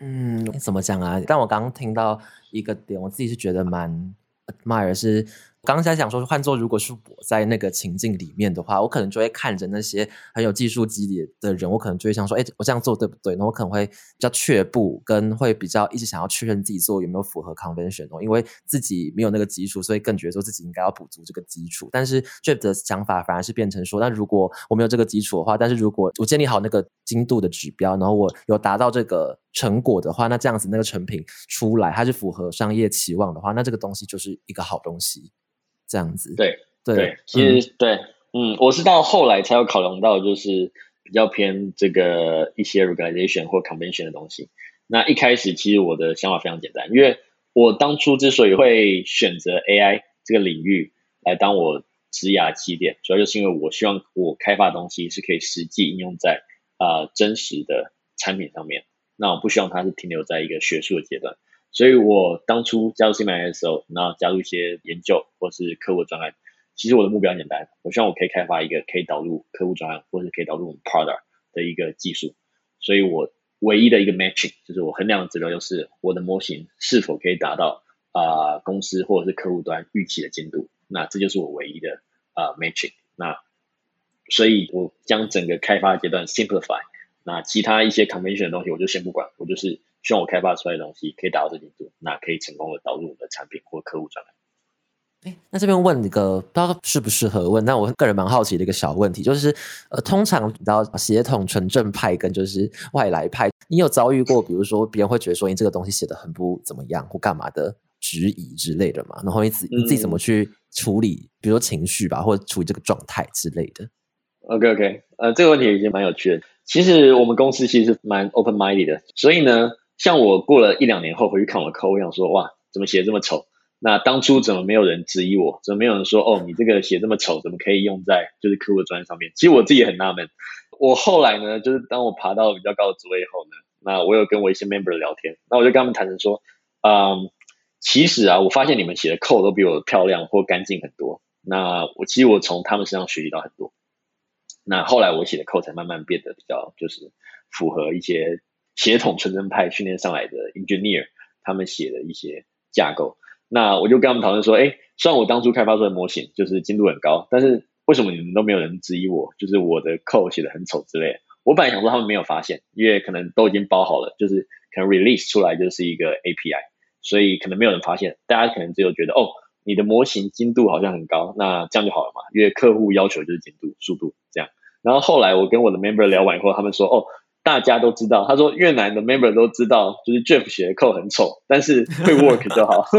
嗯，怎么讲啊？但我刚刚听到一个点，我自己是觉得蛮 admire 是。刚才想说，换做如果是我在那个情境里面的话，我可能就会看着那些很有技术基底的人，我可能就会想说，哎，我这样做对不对？那我可能会比较却步，跟会比较一直想要确认自己做有没有符合 convention，因为自己没有那个基础，所以更觉得说自己应该要补足这个基础。但是 Jeff 的想法反而是变成说，那如果我没有这个基础的话，但是如果我建立好那个精度的指标，然后我有达到这个成果的话，那这样子那个成品出来，它是符合商业期望的话，那这个东西就是一个好东西。这样子，对对，其实对，嗯，我是到后来才有考量到，就是比较偏这个一些 regulation 或 convention 的东西。那一开始其实我的想法非常简单，因为我当初之所以会选择 AI 这个领域来当我职涯起点，主要就是因为我希望我开发的东西是可以实际应用在啊真实的产品上面。那我不希望它是停留在一个学术的阶段。所以我当初加入 C M I 的时候，然后加入一些研究或是客户专案，其实我的目标很简单，我希望我可以开发一个可以导入客户专案或是可以导入我们 product 的一个技术。所以我唯一的一个 matching 就是我衡量的指标就是我的模型是否可以达到啊公司或者是客户端预期的进度。那这就是我唯一的啊 matching。那所以我将整个开发阶段 simplify，那其他一些 convention 的东西我就先不管，我就是。希望我开发出来的东西可以达到这进度，那可以成功的导入我们的产品或客户专栏。哎，那这边问一个不知道适不适合问，但我个人蛮好奇的一个小问题，就是呃，通常你知道协同纯正派跟就是外来派，你有遭遇过，比如说别人会觉得说你这个东西写的很不怎么样或干嘛的质疑之类的嘛？然后你自你自己怎么去处理，比如说情绪吧，或者处理这个状态之类的？OK OK，呃，这个问题已经蛮有趣的。其实我们公司其实蛮 open minded 的，所以呢。像我过了一两年后回去看我的扣，我想说哇，怎么写这么丑？那当初怎么没有人质疑我？怎么没有人说哦，你这个写这么丑，怎么可以用在就是客户的专业上面？其实我自己也很纳闷。我后来呢，就是当我爬到比较高的职位以后呢，那我有跟我一些 member 聊天，那我就跟他们谈成说，嗯，其实啊，我发现你们写的扣都比我漂亮或干净很多。那我其实我从他们身上学习到很多。那后来我写的扣才慢慢变得比较就是符合一些。协同纯正派训练上来的 engineer，他们写的一些架构，那我就跟他们讨论说，哎，虽然我当初开发出来的模型就是精度很高，但是为什么你们都没有人质疑我，就是我的 code 写的很丑之类？我本来想说他们没有发现，因为可能都已经包好了，就是可能 release 出来就是一个 API，所以可能没有人发现，大家可能只有觉得，哦，你的模型精度好像很高，那这样就好了嘛，因为客户要求就是精度、速度这样。然后后来我跟我的 member 聊完以后，他们说，哦。大家都知道，他说越南的 member 都知道，就是 Jeff 写的 code 很丑，但是 会 work 就好，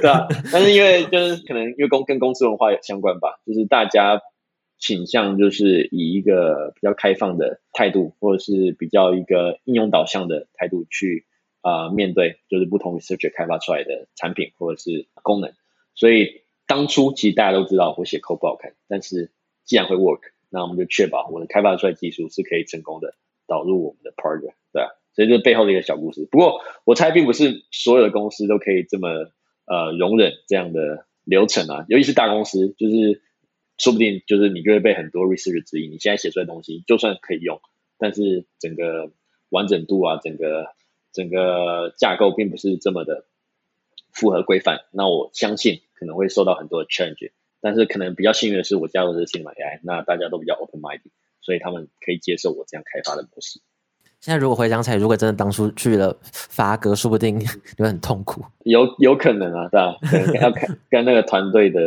对啊。但是因为就是可能因为公跟公司文化有相关吧，就是大家倾向就是以一个比较开放的态度，或者是比较一个应用导向的态度去啊面对，就是不同 research 开发出来的产品或者是功能。所以当初其实大家都知道我写 code 不好看，但是既然会 work。那我们就确保我的开发出来技术是可以成功的导入我们的 project，对啊，所以这背后的一个小故事。不过我猜并不是所有的公司都可以这么呃容忍这样的流程啊，尤其是大公司，就是说不定就是你就会被很多 research 质疑，你现在写出来的东西就算可以用，但是整个完整度啊，整个整个架构并不是这么的符合规范，那我相信可能会受到很多的 change。但是可能比较幸运的是，我加入这个 Cinema AI，那大家都比较 open minded，所以他们可以接受我这样开发的模式。现在如果回想起来，如果真的当初去了发哥，说不定 你会很痛苦。有有可能啊，对吧？可能要看跟那个团队的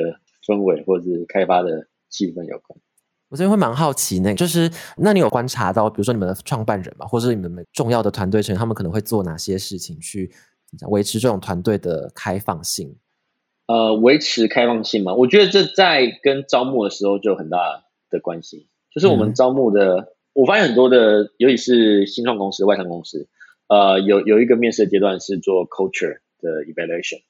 氛围或者是开发的气氛有关。我这边会蛮好奇，那就是那你有观察到，比如说你们的创办人嘛，或者是你们重要的团队成员，他们可能会做哪些事情去维持这种团队的开放性？呃，维持开放性嘛，我觉得这在跟招募的时候就有很大的关系。就是我们招募的，我发现很多的，尤其是新创公司、外商公司，呃，有有一个面试的阶段是做 culture 的 evaluation，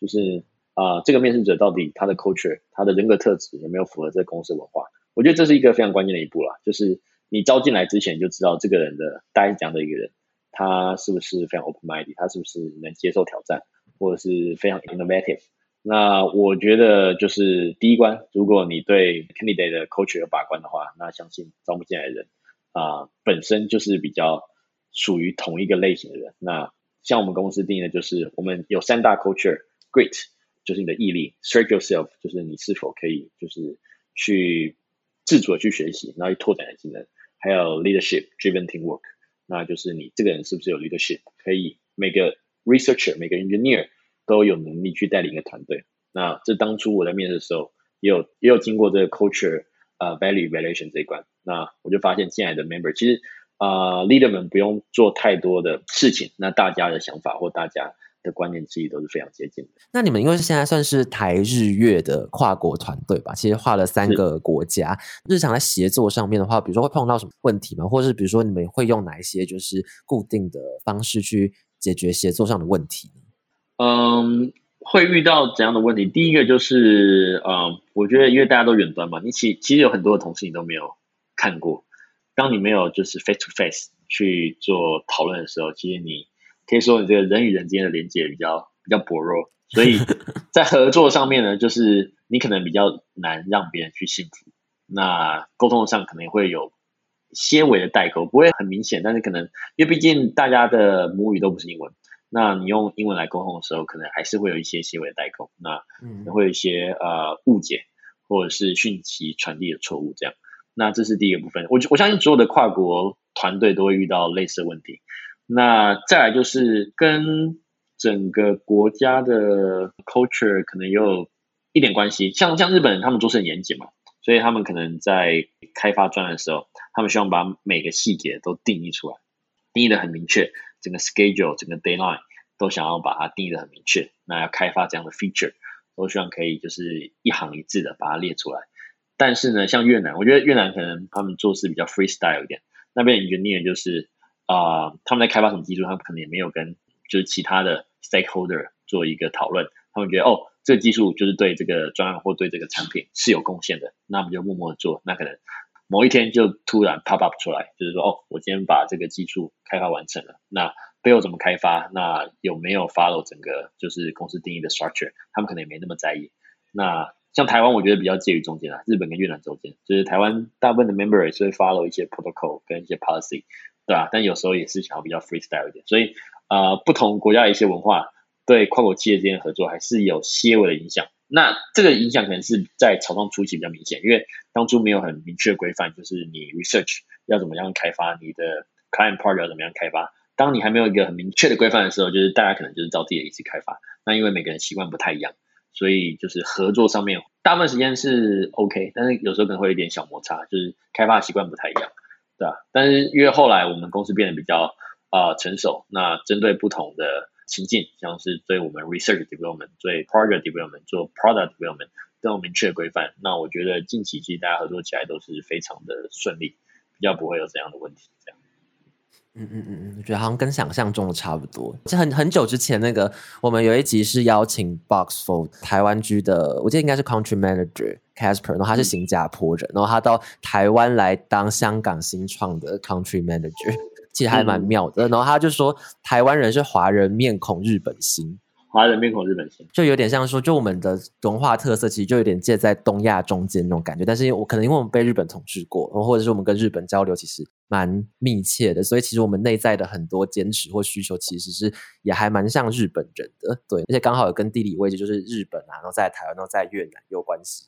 就是啊，这个面试者到底他的 culture、他的人格特质有没有符合这个公司文化？我觉得这是一个非常关键的一步啦，就是你招进来之前就知道这个人的大概是这样的一个人，他是不是非常 open minded，他是不是能接受挑战，或者是非常 innovative。那我觉得就是第一关，如果你对 candidate 的 culture 有把关的话，那相信招不进来的人啊，本身就是比较属于同一个类型的人。那像我们公司定义的就是，我们有三大 culture，great 就是你的毅力，strike yourself 就是你是否可以就是去自主的去学习，然后去拓展的技能，还有 leadership，driven teamwork，那就是你这个人是不是有 leadership，可以每个 researcher，每个 engineer。都有能力去带领一个团队。那这当初我在面试的时候，也有也有经过这个 culture 呃 value evaluation 这一关。那我就发现进来的 member 其实啊 leader 们不用做太多的事情，那大家的想法或大家的观念其实都是非常接近的。那你们因为现在算是台日月的跨国团队吧，其实画了三个国家，日常在协作上面的话，比如说会碰到什么问题吗？或者是比如说你们会用哪一些就是固定的方式去解决协作上的问题？嗯，会遇到怎样的问题？第一个就是，嗯，我觉得因为大家都远端嘛，你其其实有很多的同事你都没有看过。当你没有就是 face to face 去做讨论的时候，其实你可以说你这个人与人之间的连接比较比较薄弱。所以 在合作上面呢，就是你可能比较难让别人去信服。那沟通上可能会有些微的代沟，不会很明显，但是可能因为毕竟大家的母语都不是英文。那你用英文来沟通的时候，可能还是会有一些细微的代沟，那可能会有一些呃误解，或者是讯息传递的错误这样。那这是第一个部分，我我相信所有的跨国团队都会遇到类似的问题。那再来就是跟整个国家的 culture 可能也有一点关系，像像日本人他们做事很严谨嘛，所以他们可能在开发专案的时候，他们希望把每个细节都定义出来，定义的很明确。整个 schedule、整个 deadline 都想要把它定义的很明确。那要开发这样的 feature，都希望可以就是一行一字的把它列出来。但是呢，像越南，我觉得越南可能他们做事比较 freestyle 一点。那边 engineer 就是啊，他们在开发什么技术，他们可能也没有跟就是其他的 stakeholder 做一个讨论。他们觉得哦，这个技术就是对这个专案或对这个产品是有贡献的，那我们就默默做。那可能。某一天就突然 pop up 出来，就是说，哦，我今天把这个技术开发完成了。那背后怎么开发？那有没有 follow 整个就是公司定义的 structure？他们可能也没那么在意。那像台湾，我觉得比较介于中间啊，日本跟越南中间，就是台湾大部分的 member 也是会 follow 一些 protocol 跟一些 policy，对吧？但有时候也是想要比较 freestyle 一点。所以，呃，不同国家的一些文化对跨国企业之间合作还是有些微的影响。那这个影响可能是在草创初期比较明显，因为当初没有很明确规范，就是你 research 要怎么样开发，你的 client part 要怎么样开发。当你还没有一个很明确的规范的时候，就是大家可能就是照自己的意思开发。那因为每个人习惯不太一样，所以就是合作上面大部分时间是 OK，但是有时候可能会有一点小摩擦，就是开发习惯不太一样，对吧？但是因为后来我们公司变得比较啊成熟，那针对不同的。情境像是对我们 research development、对 project development、做 product development 都有明确规范。那我觉得近期其实大家合作起来都是非常的顺利，比较不会有这样的问题。这样，嗯嗯嗯嗯，我觉得好像跟想象中的差不多。这很很久之前那个，我们有一集是邀请 Boxful 台湾居的，我记得应该是 country manager Casper，然后他是新加坡人，然后他到台湾来当香港新创的 country manager。其实还蛮妙的，然后他就说台湾人是华人面孔日本心，华人面孔日本心，就有点像说，就我们的文化特色其实就有点介在东亚中间那种感觉。但是我可能因为我们被日本统治过，或者是我们跟日本交流，其实蛮密切的，所以其实我们内在的很多坚持或需求，其实是也还蛮像日本人的。对，而且刚好有跟地理位置就是日本啊，然后在台湾，然后在越南有关系。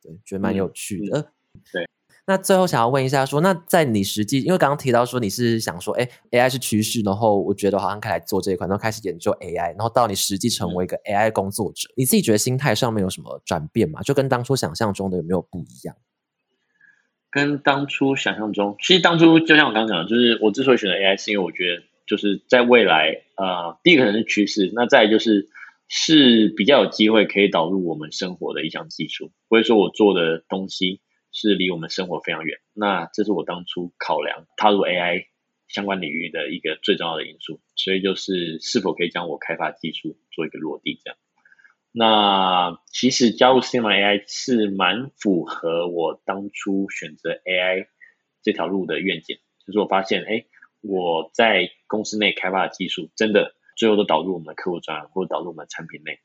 对，觉得蛮有趣的。对。那最后想要问一下，说那在你实际，因为刚刚提到说你是想说，哎，AI 是趋势，然后我觉得好像可以来做这一块，然后开始研究 AI，然后到你实际成为一个 AI 工作者，你自己觉得心态上面有什么转变吗？就跟当初想象中的有没有不一样？跟当初想象中，其实当初就像我刚刚讲的，就是我之所以选择 AI，是因为我觉得就是在未来，呃，第一个可能是趋势，那再就是是比较有机会可以导入我们生活的一项技术，不会说我做的东西。是离我们生活非常远，那这是我当初考量踏入 AI 相关领域的一个最重要的因素，所以就是是否可以将我开发技术做一个落地这样。那其实加入 c m AI 是蛮符合我当初选择 AI 这条路的愿景，就是我发现，哎，我在公司内开发的技术真的最后都导入我们的客户端或者导入我们的产品内。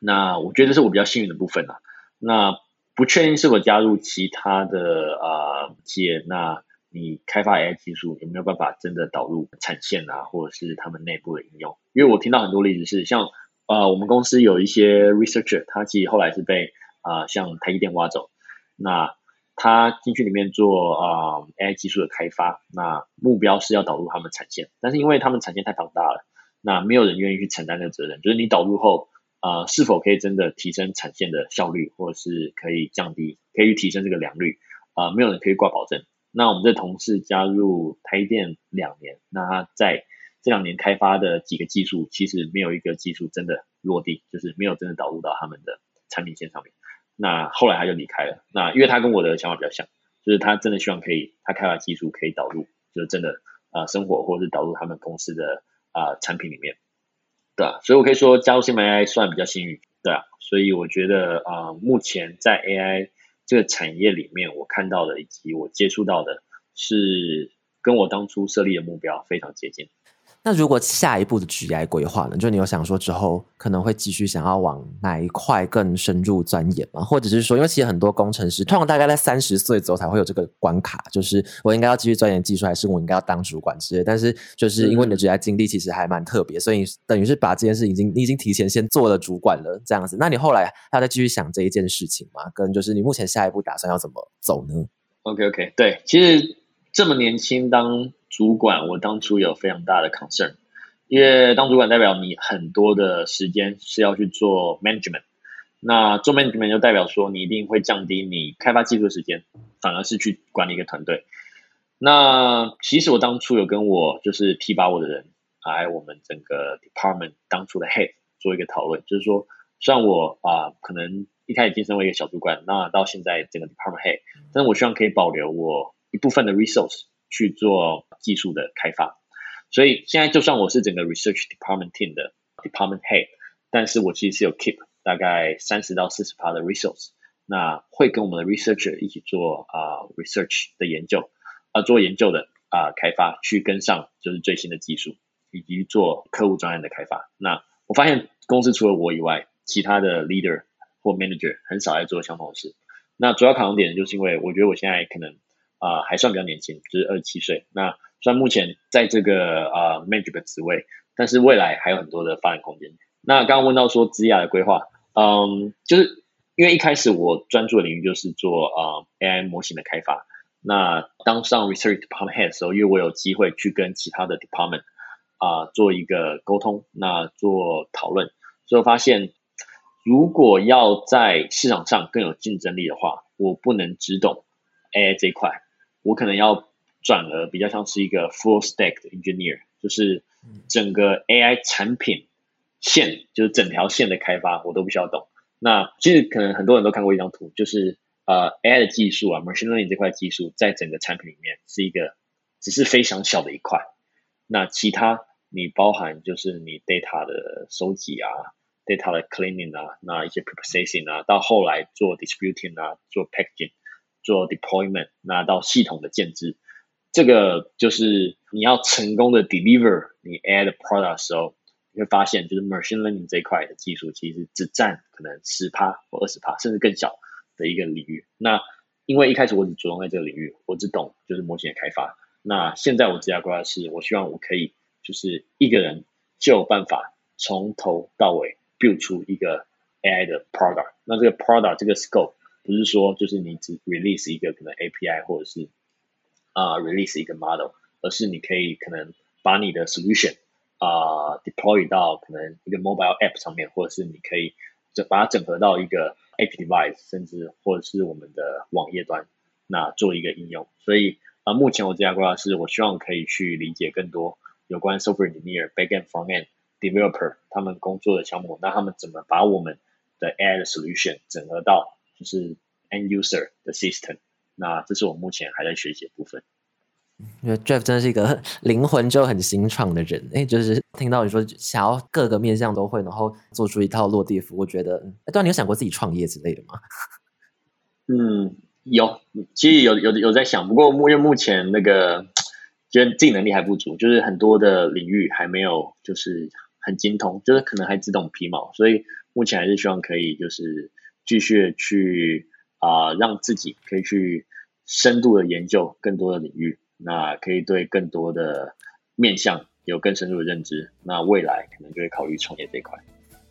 那我觉得这是我比较幸运的部分啊。那不确定是否加入其他的啊企业，那你开发 AI 技术有没有办法真的导入产线啊，或者是他们内部的应用？因为我听到很多例子是，像呃我们公司有一些 researcher，他其实后来是被啊像台积电挖走，那他进去里面做啊 AI 技术的开发，那目标是要导入他们产线，但是因为他们产线太庞大了，那没有人愿意去承担这个责任，就是你导入后。啊，是否可以真的提升产线的效率，或者是可以降低，可以提升这个良率？啊，没有人可以挂保证。那我们这同事加入台电两年，那他在这两年开发的几个技术，其实没有一个技术真的落地，就是没有真的导入到他们的产品线上面。那后来他就离开了。那因为他跟我的想法比较像，就是他真的希望可以，他开发技术可以导入，就是真的啊生活，或者是导入他们公司的啊产品里面。对啊，所以我可以说加入新 AI 算比较幸运，对啊，所以我觉得啊，目前在 AI 这个产业里面，我看到的以及我接触到的是跟我当初设立的目标非常接近。那如果下一步的 GI 规划呢？就你有想说之后可能会继续想要往哪一块更深入钻研吗？或者是说，因为其实很多工程师通常大概在三十岁左右才会有这个关卡，就是我应该要继续钻研技术，还是我应该要当主管之类。但是就是因为你的 GI 经历其实还蛮特别，所以等于是把这件事已经你已经提前先做了主管了这样子。那你后来还要再继续想这一件事情吗？跟就是你目前下一步打算要怎么走呢？OK OK，对，其实这么年轻当。主管，我当初有非常大的 concern，因为当主管代表你很多的时间是要去做 management，那做 management 就代表说你一定会降低你开发技术的时间，反而是去管理一个团队。那其实我当初有跟我就是提拔我的人，还有我们整个 department 当初的 head 做一个讨论，就是说，虽然我啊可能一开始晋升为一个小主管，那到现在整个 department head，但是我希望可以保留我一部分的 resource。去做技术的开发，所以现在就算我是整个 research department team 的 department head，但是我其实是有 keep 大概三十到四十 pa 的 resource，那会跟我们的 researcher 一起做啊 research 的研究啊做研究的啊开发，去跟上就是最新的技术，以及做客户专案的开发。那我发现公司除了我以外，其他的 leader 或 manager 很少在做相同的事。那主要考量点就是因为我觉得我现在可能。啊，还算比较年轻，就是二十七岁。那虽然目前在这个啊 manager 的职位，但是未来还有很多的发展空间。那刚刚问到说资雅的规划，嗯，就是因为一开始我专注的领域就是做啊 AI 模型的开发。那当上 research department head 的时候，因为我有机会去跟其他的 department 啊做一个沟通，那做讨论，所以我发现如果要在市场上更有竞争力的话，我不能只懂 AI 这一块。我可能要转而比较像是一个 full stack 的 engineer，就是整个 AI 产品线，就是整条线的开发，我都不需要懂。那其实可能很多人都看过一张图，就是呃 AI 的技术啊，machine learning 这块技术在整个产品里面是一个只是非常小的一块。那其他你包含就是你 data 的收集啊，data 的 cleaning 啊，那一些 processing 啊，到后来做 distributing 啊，做 packaging。做 deployment，拿到系统的建制，这个就是你要成功的 deliver 你 add product 的时候，你会发现就是 machine learning 这一块的技术其实只占可能十趴或二十趴，甚至更小的一个领域。那因为一开始我只着重在这个领域，我只懂就是模型的开发，那现在我职业规划是，我希望我可以就是一个人就有办法从头到尾 build 出一个 AI 的 product。那这个 product 这个 scope 不是说就是你只 release 一个可能 API 或者是啊 release 一个 model，而是你可以可能把你的 solution 啊 deploy 到可能一个 mobile app 上面，或者是你可以整把它整合到一个 app device，甚至或者是我们的网页端，那做一个应用。所以啊，目前我这家规划是我希望可以去理解更多有关 software engineer、backend、frontend developer 他们工作的项目，那他们怎么把我们的 AI 的 solution 整合到就是 end user 的 system。那这是我目前还在学习的部分。因为 Jeff 真的是一个 灵魂就很新创的人，哎，就是听到你说想要各个面向都会，然后做出一套落地服，我觉得，哎，对，你有想过自己创业之类的吗？嗯，有，其实有有有在想，不过目因为目前那个觉得自己能力还不足，就是很多的领域还没有就是很精通，就是可能还只懂皮毛，所以目前还是希望可以就是继续去啊，让自己可以去深度的研究更多的领域。那可以对更多的面向有更深入的认知，那未来可能就会考虑创业这一块。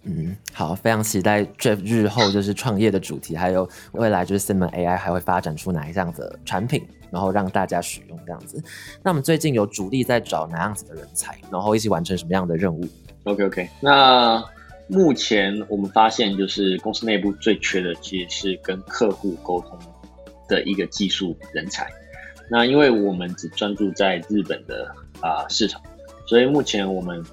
嗯，好，非常期待 Jeff 日后就是创业的主题，还有未来就是 Simon AI 还会发展出哪一样的产品，然后让大家使用这样子。那我们最近有主力在找哪样子的人才，然后一起完成什么样的任务？OK OK，那目前我们发现就是公司内部最缺的其实是跟客户沟通的一个技术人才。那因为我们只专注在日本的啊市场，所以目前我们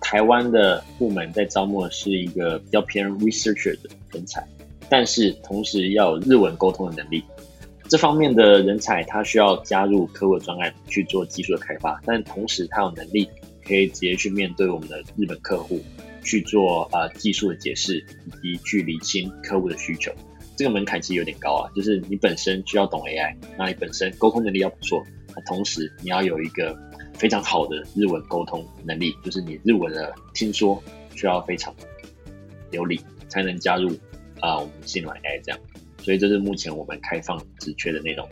台湾的部门在招募的是一个比较偏 researcher 的人才，但是同时要有日文沟通的能力。这方面的人才他需要加入客户专案去做技术的开发，但同时他有能力可以直接去面对我们的日本客户去做啊技术的解释，以及去理清客户的需求。这个门槛其实有点高啊，就是你本身需要懂 AI，那你本身沟通能力要不错，同时你要有一个非常好的日文沟通能力，就是你日文的听说需要非常流利，才能加入啊我们新软 AI 这样。所以这是目前我们开放职缺的内容。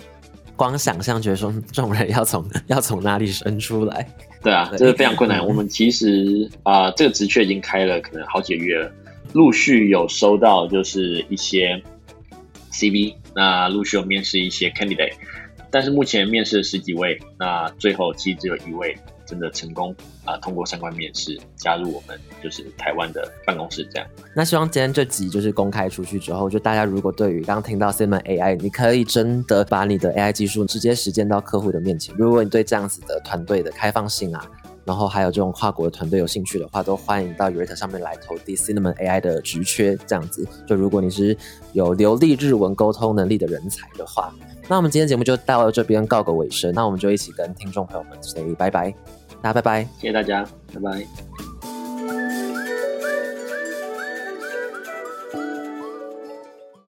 光想象觉得说这种人要从 要从哪里生出来？对啊，这是非常困难。我们其实啊这个职缺已经开了可能好几个月了，陆续有收到就是一些。CV，那陆续有面试一些 candidate，但是目前面试了十几位，那最后其实只有一位真的成功啊，通过相关面试加入我们就是台湾的办公室这样。那希望今天这集就是公开出去之后，就大家如果对于刚听到 Simon AI，你可以真的把你的 AI 技术直接实践到客户的面前。如果你对这样子的团队的开放性啊。然后还有这种跨国的团队有兴趣的话，都欢迎到 u r a t 上面来投递 Cinnamon AI 的职缺，这样子。就如果你是有流利日文沟通能力的人才的话，那我们今天节目就到这边告个尾声。那我们就一起跟听众朋友们 say 拜拜，大家拜拜，谢谢大家，拜拜。